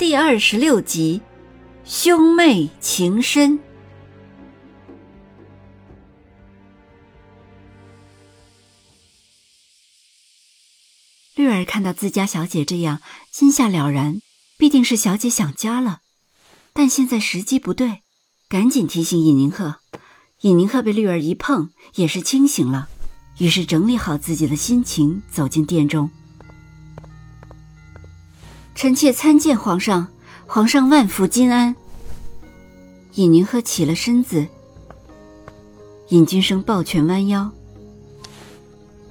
第二十六集，兄妹情深。绿儿看到自家小姐这样，心下了然，必定是小姐想家了。但现在时机不对，赶紧提醒尹宁鹤。尹宁鹤被绿儿一碰，也是清醒了，于是整理好自己的心情，走进殿中。臣妾参见皇上，皇上万福金安。尹宁鹤起了身子，尹君生抱拳弯腰，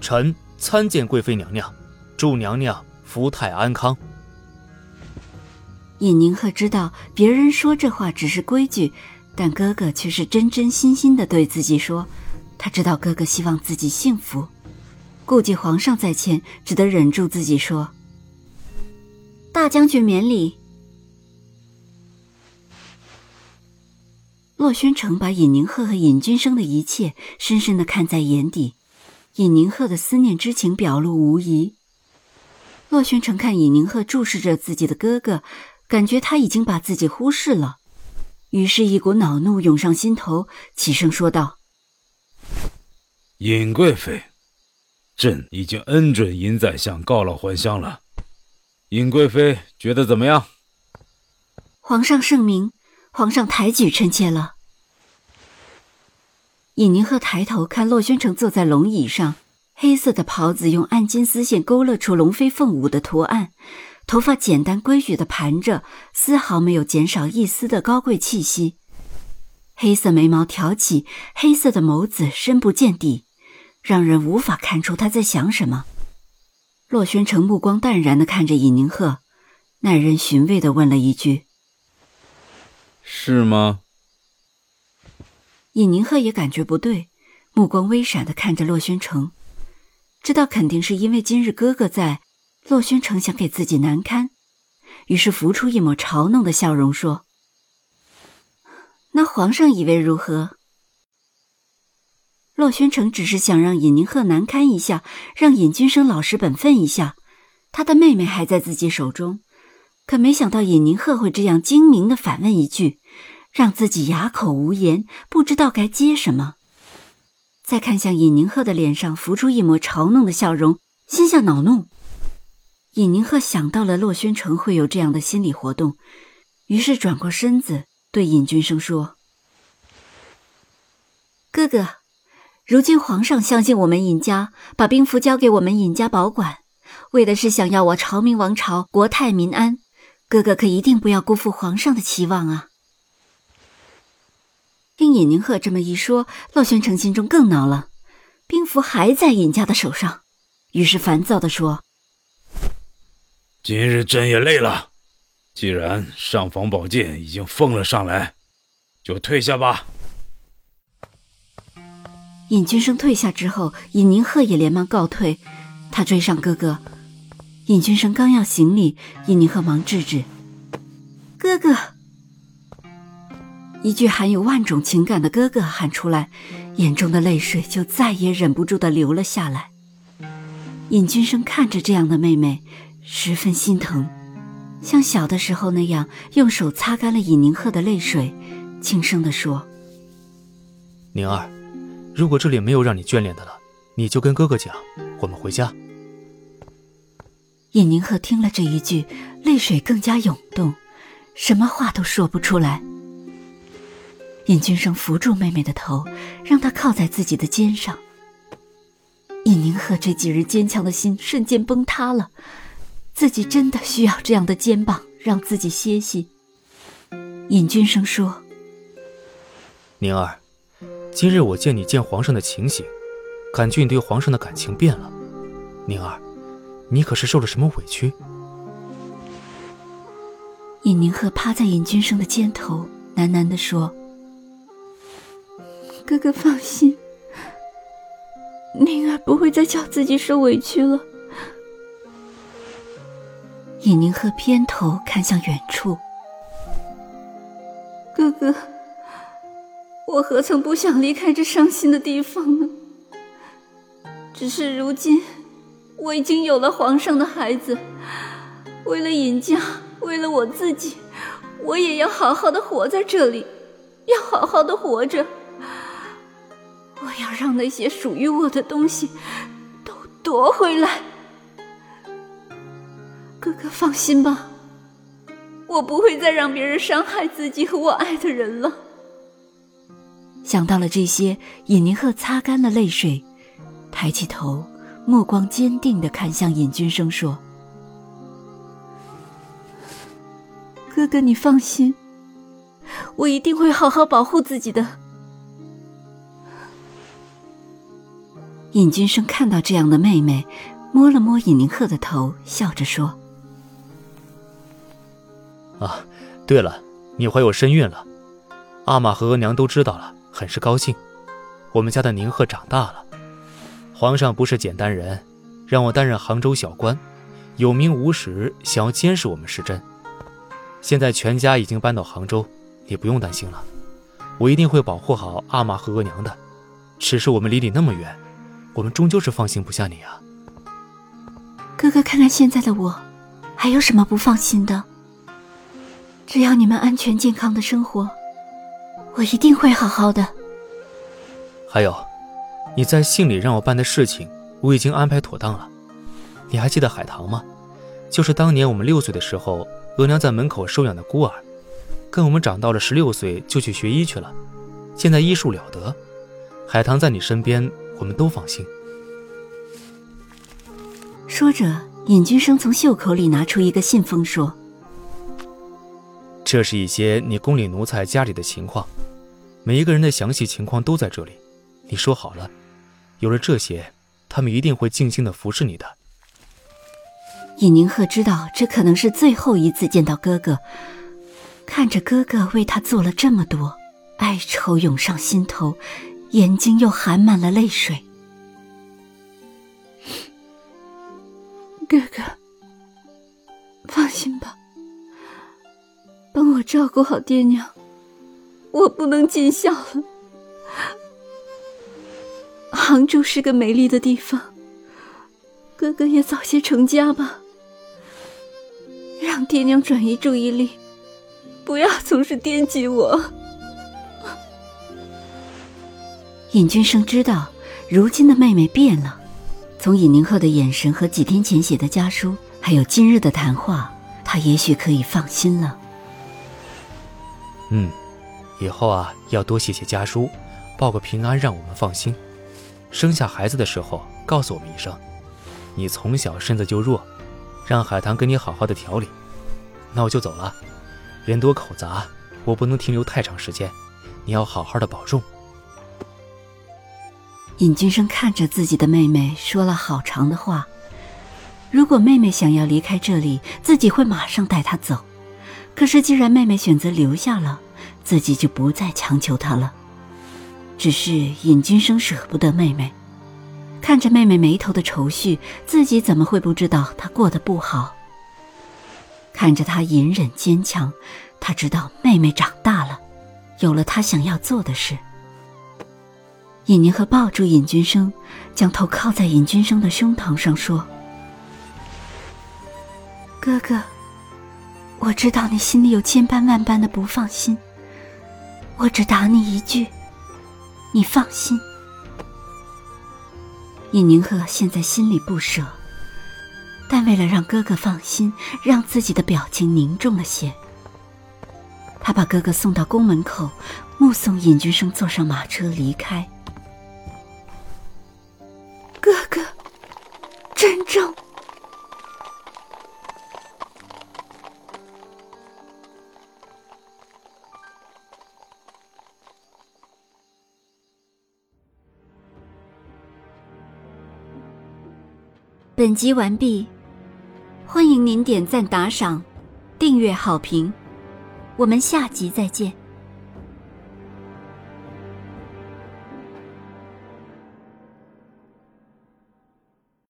臣参见贵妃娘娘，祝娘娘福泰安康。尹宁鹤知道别人说这话只是规矩。但哥哥却是真真心心的对自己说，他知道哥哥希望自己幸福，顾忌皇上在前，只得忍住自己说：“大将军免礼。”洛宣城把尹宁鹤和尹君生的一切深深的看在眼底，尹宁鹤的思念之情表露无遗。洛宣城看尹宁鹤注视着自己的哥哥，感觉他已经把自己忽视了。于是，一股恼怒涌上心头，起声说道：“尹贵妃，朕已经恩准尹宰相告老还乡了。尹贵妃觉得怎么样？”皇上圣明，皇上抬举臣妾了。尹宁鹤抬头看洛宣城坐在龙椅上，黑色的袍子用暗金丝线勾勒出龙飞凤舞的图案。头发简单规矩的盘着，丝毫没有减少一丝的高贵气息。黑色眉毛挑起，黑色的眸子深不见底，让人无法看出他在想什么。洛宣城目光淡然的看着尹宁鹤，耐人寻味的问了一句：“是吗？”尹宁鹤也感觉不对，目光微闪的看着洛宣城，知道肯定是因为今日哥哥在。洛宣城想给自己难堪，于是浮出一抹嘲弄的笑容，说：“那皇上以为如何？”洛宣城只是想让尹宁鹤难堪一下，让尹君生老实本分一下。他的妹妹还在自己手中，可没想到尹宁鹤会这样精明的反问一句，让自己哑口无言，不知道该接什么。再看向尹宁鹤的脸上浮出一抹嘲弄的笑容，心下恼怒。尹宁鹤想到了洛宣城会有这样的心理活动，于是转过身子对尹君生说：“哥哥，如今皇上相信我们尹家，把兵符交给我们尹家保管，为的是想要我朝明王朝国泰民安。哥哥可一定不要辜负皇上的期望啊！”听尹宁鹤这么一说，洛宣城心中更恼了，兵符还在尹家的手上，于是烦躁地说。今日朕也累了，既然尚方宝剑已经奉了上来，就退下吧。尹君生退下之后，尹宁鹤也连忙告退，他追上哥哥。尹君生刚要行礼，尹宁鹤忙制止：“哥哥！”一句含有万种情感的“哥哥”喊出来，眼中的泪水就再也忍不住的流了下来。尹君生看着这样的妹妹。十分心疼，像小的时候那样，用手擦干了尹宁鹤的泪水，轻声地说：“宁儿，如果这里没有让你眷恋的了，你就跟哥哥讲，我们回家。”尹宁鹤听了这一句，泪水更加涌动，什么话都说不出来。尹君生扶住妹妹的头，让她靠在自己的肩上。尹宁鹤这几日坚强的心瞬间崩塌了。自己真的需要这样的肩膀，让自己歇息。尹君生说：“宁儿，今日我见你见皇上的情形，感觉你对皇上的感情变了。宁儿，你可是受了什么委屈？”尹宁鹤趴在尹君生的肩头，喃喃地说：“哥哥放心，宁儿不会再叫自己受委屈了。”尹宁鹤偏头看向远处，哥哥，我何曾不想离开这伤心的地方呢？只是如今，我已经有了皇上的孩子，为了尹家。为了我自己，我也要好好的活在这里，要好好的活着。我要让那些属于我的东西都夺回来。哥哥放心吧，我不会再让别人伤害自己和我爱的人了。想到了这些，尹宁鹤擦干了泪水，抬起头，目光坚定的看向尹君生，说。哥哥，你放心，我一定会好好保护自己的。尹君生看到这样的妹妹，摸了摸尹宁鹤的头，笑着说：“啊，对了，你怀有身孕了，阿玛和额娘都知道了，很是高兴。我们家的宁鹤长大了，皇上不是简单人，让我担任杭州小官，有名无实，想要监视我们是真。”现在全家已经搬到杭州，你不用担心了，我一定会保护好阿玛和额娘的。只是我们离你那么远，我们终究是放心不下你啊。哥哥，看看现在的我，还有什么不放心的？只要你们安全健康的生活，我一定会好好的。还有，你在信里让我办的事情，我已经安排妥当了。你还记得海棠吗？就是当年我们六岁的时候。额娘在门口收养的孤儿，跟我们长到了十六岁就去学医去了，现在医术了得。海棠在你身边，我们都放心。说着，尹君生从袖口里拿出一个信封，说：“这是一些你宫里奴才家里的情况，每一个人的详细情况都在这里。你说好了，有了这些，他们一定会尽心的服侍你的。”尹宁鹤知道这可能是最后一次见到哥哥，看着哥哥为他做了这么多，哀愁涌上心头，眼睛又含满了泪水。哥哥，放心吧，帮我照顾好爹娘，我不能尽孝了。杭州是个美丽的地方，哥哥也早些成家吧。让爹娘转移注意力，不要总是惦记我。尹君生知道，如今的妹妹变了。从尹宁鹤的眼神和几天前写的家书，还有今日的谈话，他也许可以放心了。嗯，以后啊，要多写写家书，报个平安，让我们放心。生下孩子的时候，告诉我们一声。你从小身子就弱，让海棠跟你好好的调理。那我就走了，人多口杂，我不能停留太长时间，你要好好的保重。尹君生看着自己的妹妹，说了好长的话。如果妹妹想要离开这里，自己会马上带她走。可是既然妹妹选择留下了，自己就不再强求她了。只是尹君生舍不得妹妹，看着妹妹眉头的愁绪，自己怎么会不知道她过得不好？看着他隐忍坚强，他知道妹妹长大了，有了他想要做的事。尹宁鹤抱住尹君生，将头靠在尹君生的胸膛上，说：“哥哥，我知道你心里有千般万般的不放心，我只答你一句，你放心。”尹宁鹤现在心里不舍。但为了让哥哥放心，让自己的表情凝重了些，他把哥哥送到宫门口，目送尹君生坐上马车离开。哥哥，珍重。本集完毕。欢迎您点赞打赏，订阅好评，我们下集再见。